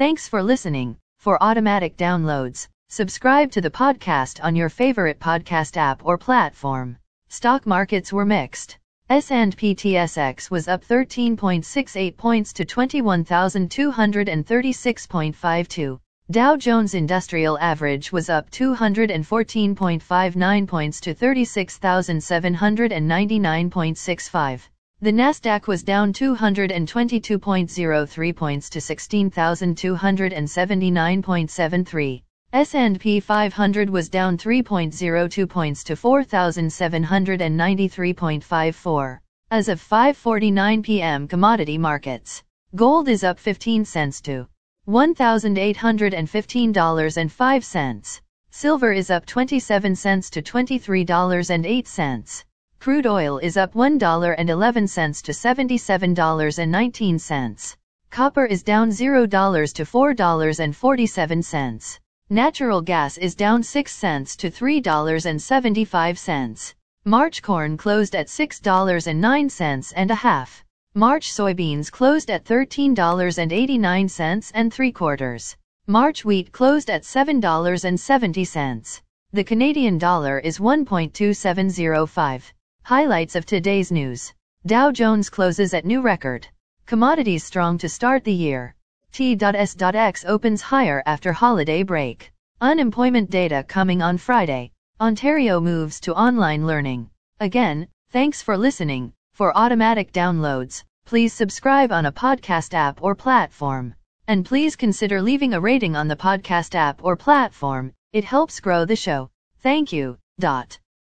Thanks for listening. For automatic downloads, subscribe to the podcast on your favorite podcast app or platform. Stock markets were mixed. S&P TSX was up 13.68 points to 21,236.52. Dow Jones Industrial Average was up 214.59 points to 36,799.65. The Nasdaq was down 222.03 points to 16,279.73. S&P 500 was down 3.02 points to 4,793.54. As of 5:49 p.m. commodity markets. Gold is up 15 cents to $1,815.05. Silver is up 27 cents to $23.08. Crude oil is up $1.11 to $77.19. Copper is down $0 to $4.47. Natural gas is down 6 cents to $3.75. March corn closed at $6.09 and a half. March soybeans closed at $13.89 and 3 quarters. March wheat closed at $7.70. The Canadian dollar is 1.2705. Highlights of today's news. Dow Jones closes at new record. Commodities strong to start the year. T.S.X opens higher after holiday break. Unemployment data coming on Friday. Ontario moves to online learning. Again, thanks for listening. For automatic downloads, please subscribe on a podcast app or platform. And please consider leaving a rating on the podcast app or platform. It helps grow the show. Thank you. Dot.